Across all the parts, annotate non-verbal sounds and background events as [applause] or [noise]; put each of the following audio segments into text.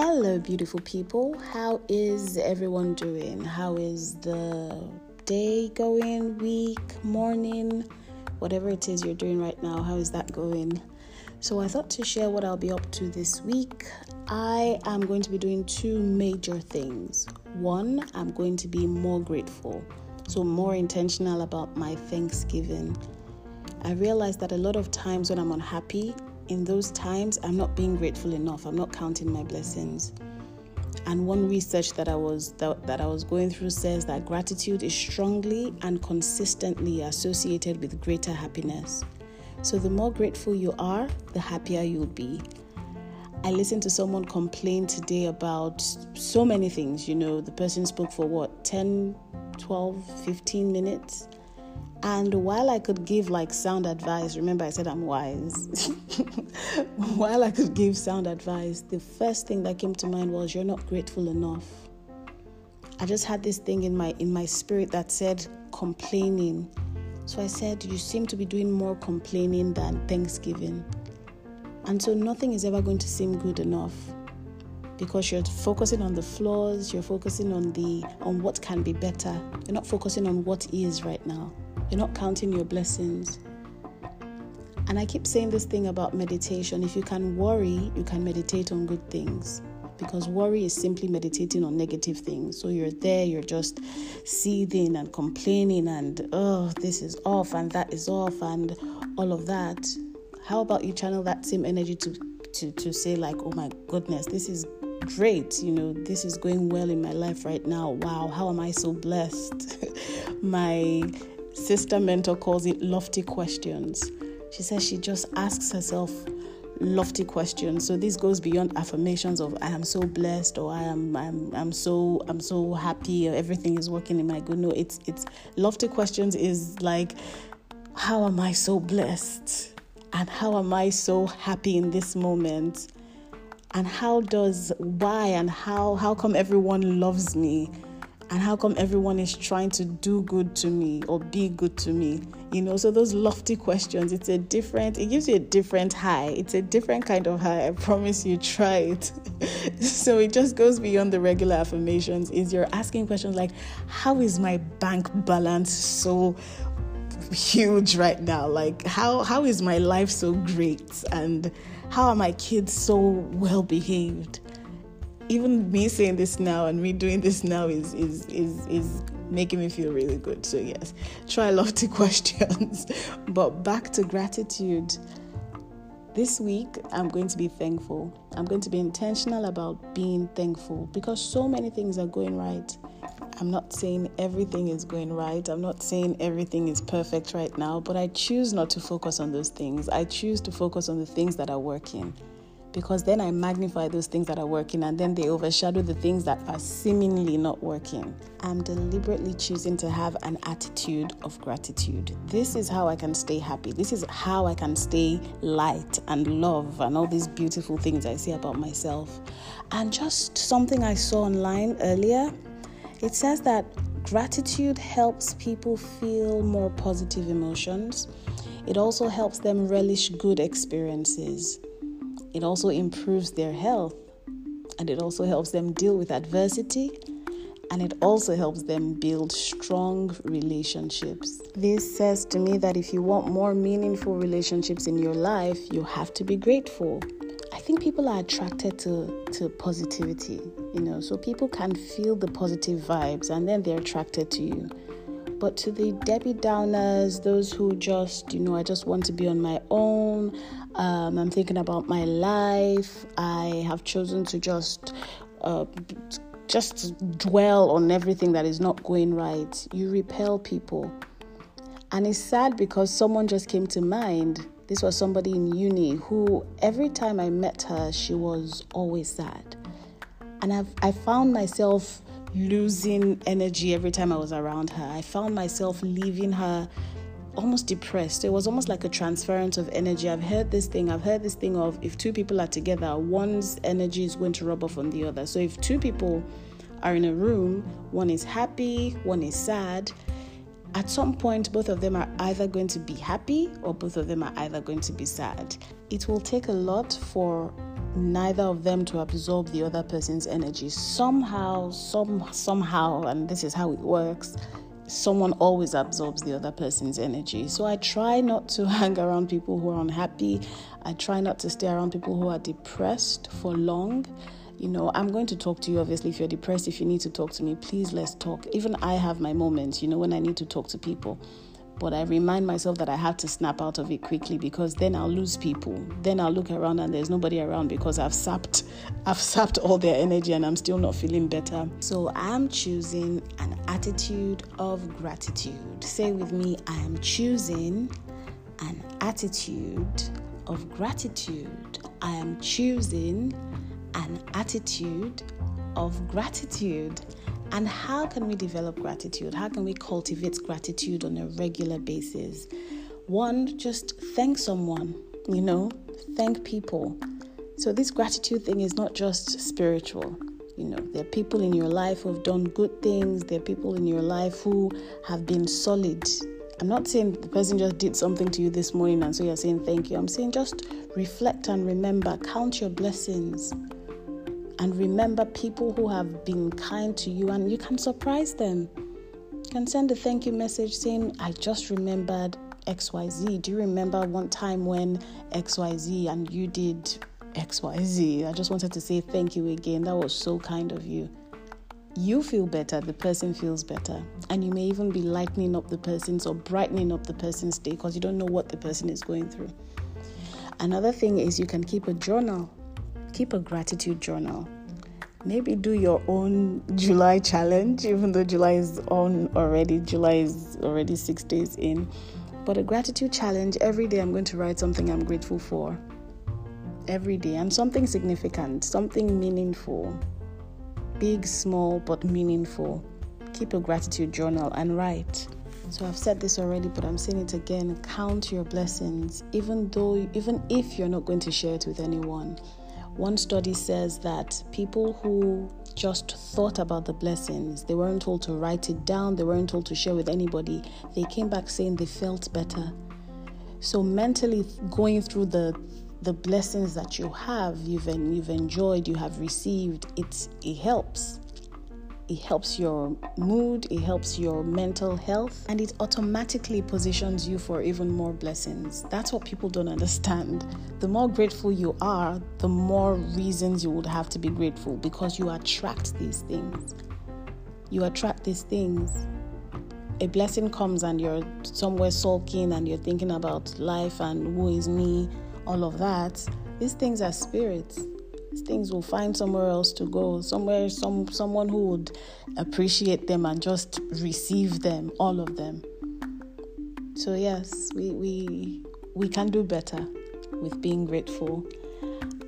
Hello, beautiful people. How is everyone doing? How is the day going, week, morning, whatever it is you're doing right now? How is that going? So, I thought to share what I'll be up to this week. I am going to be doing two major things. One, I'm going to be more grateful, so more intentional about my Thanksgiving. I realized that a lot of times when I'm unhappy, in those times, I'm not being grateful enough. I'm not counting my blessings. And one research that I was that, that I was going through says that gratitude is strongly and consistently associated with greater happiness. So the more grateful you are, the happier you'll be. I listened to someone complain today about so many things. You know, the person spoke for what, 10, 12, 15 minutes? And while I could give like sound advice, remember I said I'm wise. [laughs] while I could give sound advice, the first thing that came to mind was you're not grateful enough. I just had this thing in my in my spirit that said complaining. So I said you seem to be doing more complaining than thanksgiving. And so nothing is ever going to seem good enough because you're focusing on the flaws, you're focusing on the on what can be better. You're not focusing on what is right now. You're not counting your blessings. And I keep saying this thing about meditation. If you can worry, you can meditate on good things. Because worry is simply meditating on negative things. So you're there, you're just seething and complaining, and oh, this is off and that is off, and all of that. How about you channel that same energy to, to, to say, like, oh my goodness, this is great. You know, this is going well in my life right now. Wow, how am I so blessed? [laughs] my sister mentor calls it lofty questions. She says she just asks herself lofty questions. So this goes beyond affirmations of I am so blessed or I am I'm I'm so I'm so happy or everything is working in my good. No, it's it's lofty questions is like how am I so blessed? And how am I so happy in this moment? And how does why and how how come everyone loves me? And how come everyone is trying to do good to me or be good to me? You know so those lofty questions it's a different it gives you a different high. It's a different kind of high i promise you try it. [laughs] So it just goes beyond the regular affirmations is you're asking questions like how is my bank balance so huge right now? Like how how is my life so great? And how are my kids so well behaved even me saying this now and me doing this now is is is is making me feel really good. So yes, try lofty [laughs] questions. but back to gratitude. This week, I'm going to be thankful. I'm going to be intentional about being thankful because so many things are going right. I'm not saying everything is going right. I'm not saying everything is perfect right now, but I choose not to focus on those things. I choose to focus on the things that are working because then I magnify those things that are working and then they overshadow the things that are seemingly not working. I'm deliberately choosing to have an attitude of gratitude. This is how I can stay happy. This is how I can stay light and love and all these beautiful things I say about myself. And just something I saw online earlier it says that gratitude helps people feel more positive emotions. It also helps them relish good experiences. It also improves their health and it also helps them deal with adversity and it also helps them build strong relationships. This says to me that if you want more meaningful relationships in your life, you have to be grateful. I think people are attracted to, to positivity, you know, so people can feel the positive vibes and then they're attracted to you. But to the Debbie Downers, those who just, you know, I just want to be on my own, um, I'm thinking about my life, I have chosen to just. Uh, just dwell on everything that is not going right. You repel people. And it's sad because someone just came to mind. This was somebody in uni who, every time I met her, she was always sad. And I've, I found myself losing energy every time I was around her. I found myself leaving her almost depressed. It was almost like a transference of energy. I've heard this thing, I've heard this thing of if two people are together, one's energy is going to rub off on the other. So if two people are in a room, one is happy, one is sad, at some point, both of them are either going to be happy or both of them are either going to be sad. It will take a lot for neither of them to absorb the other person's energy. Somehow, some somehow, and this is how it works, someone always absorbs the other person's energy. So I try not to [laughs] hang around people who are unhappy. I try not to stay around people who are depressed for long. You know, I'm going to talk to you obviously if you're depressed, if you need to talk to me, please let's talk. Even I have my moments, you know, when I need to talk to people but I remind myself that I have to snap out of it quickly because then I'll lose people. Then I'll look around and there's nobody around because I've sapped I've sapped all their energy and I'm still not feeling better. So I'm choosing an attitude of gratitude. Say with me, I am choosing an attitude of gratitude. I am choosing an attitude of gratitude. And how can we develop gratitude? How can we cultivate gratitude on a regular basis? One, just thank someone, you know, thank people. So, this gratitude thing is not just spiritual. You know, there are people in your life who have done good things, there are people in your life who have been solid. I'm not saying the person just did something to you this morning and so you're saying thank you. I'm saying just reflect and remember, count your blessings and remember people who have been kind to you and you can surprise them. You can send a thank you message saying, I just remembered XYZ. Do you remember one time when XYZ and you did XYZ? I just wanted to say thank you again. That was so kind of you. You feel better, the person feels better. And you may even be lightening up the person's or brightening up the person's day because you don't know what the person is going through. Another thing is you can keep a journal keep a gratitude journal. Maybe do your own July challenge, even though July is on already. July is already six days in. But a gratitude challenge every day, I'm going to write something I'm grateful for. Every day, and something significant, something meaningful. Big, small, but meaningful. Keep a gratitude journal and write. So I've said this already, but I'm saying it again. Count your blessings, even though, even if you're not going to share it with anyone. One study says that people who just thought about the blessings, they weren't told to write it down, they weren't told to share with anybody, they came back saying they felt better. So mentally going through the the blessings that you have, you've you've enjoyed, you have received, it it helps it helps your mood, it helps your mental health, and it automatically positions you for even more blessings. That's what people don't understand. The more grateful you are, the more reasons you would have to be grateful because you attract these things. You attract these things. A blessing comes and you're somewhere sulking and you're thinking about life and who is me, all of that. These things are spirits things will find somewhere else to go somewhere some someone who would appreciate them and just receive them all of them. So yes we we we can do better with being grateful.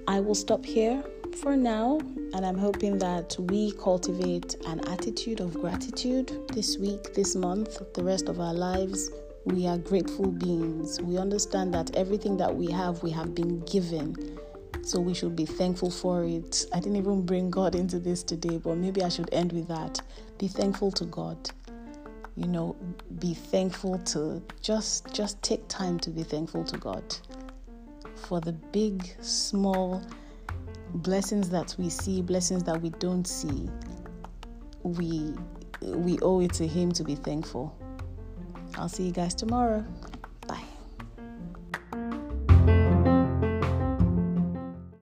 I will stop here for now and i'm hoping that we cultivate an attitude of gratitude this week this month the rest of our lives. We are grateful beings. We understand that everything that we have we have been given so we should be thankful for it. I didn't even bring God into this today, but maybe I should end with that. Be thankful to God. You know, be thankful to just just take time to be thankful to God for the big, small blessings that we see, blessings that we don't see. We we owe it to him to be thankful. I'll see you guys tomorrow.